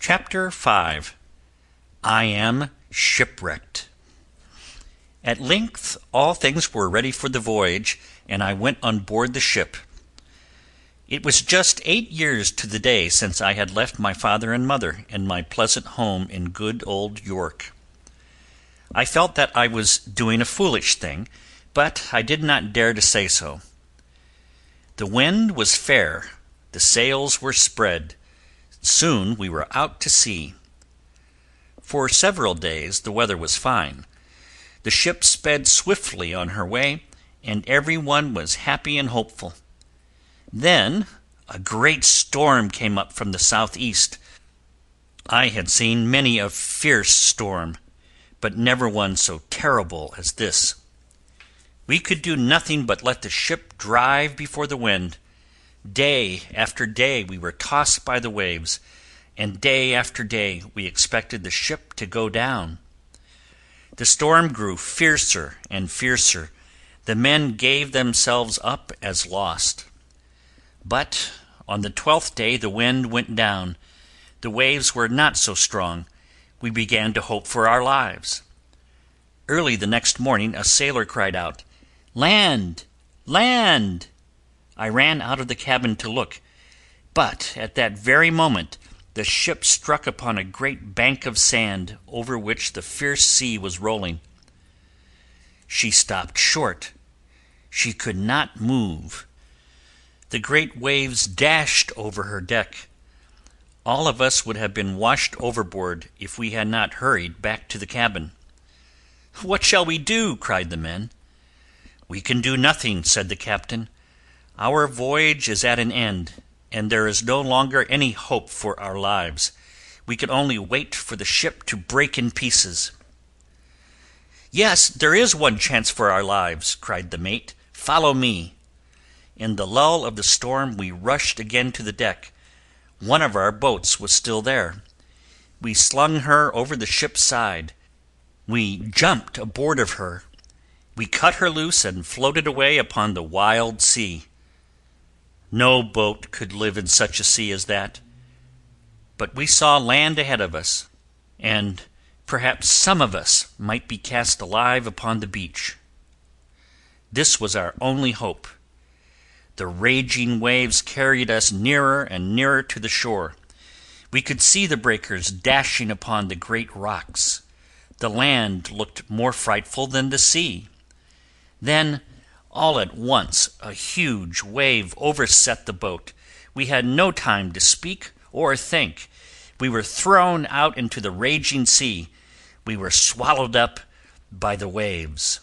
CHAPTER V I Am Shipwrecked At length all things were ready for the voyage, and I went on board the ship. It was just eight years to the day since I had left my father and mother and my pleasant home in good old York. I felt that I was doing a foolish thing, but I did not dare to say so. The wind was fair, the sails were spread, soon we were out to sea. For several days the weather was fine. The ship sped swiftly on her way, and every one was happy and hopeful. Then a great storm came up from the southeast. I had seen many a fierce storm, but never one so terrible as this. We could do nothing but let the ship drive before the wind. Day after day we were tossed by the waves, and day after day we expected the ship to go down. The storm grew fiercer and fiercer; the men gave themselves up as lost. But on the twelfth day the wind went down, the waves were not so strong, we began to hope for our lives. Early the next morning a sailor cried out, "Land! land!" I ran out of the cabin to look, but at that very moment the ship struck upon a great bank of sand over which the fierce sea was rolling. She stopped short; she could not move. The great waves dashed over her deck. All of us would have been washed overboard if we had not hurried back to the cabin. "What shall we do?" cried the men. "We can do nothing," said the captain. Our voyage is at an end, and there is no longer any hope for our lives. We can only wait for the ship to break in pieces." "Yes, there is one chance for our lives," cried the mate. "Follow me." In the lull of the storm we rushed again to the deck. One of our boats was still there. We slung her over the ship's side. We jumped aboard of her. We cut her loose and floated away upon the wild sea. No boat could live in such a sea as that. But we saw land ahead of us, and perhaps some of us might be cast alive upon the beach. This was our only hope. The raging waves carried us nearer and nearer to the shore. We could see the breakers dashing upon the great rocks. The land looked more frightful than the sea. Then all at once a huge wave overset the boat. We had no time to speak or think. We were thrown out into the raging sea. We were swallowed up by the waves.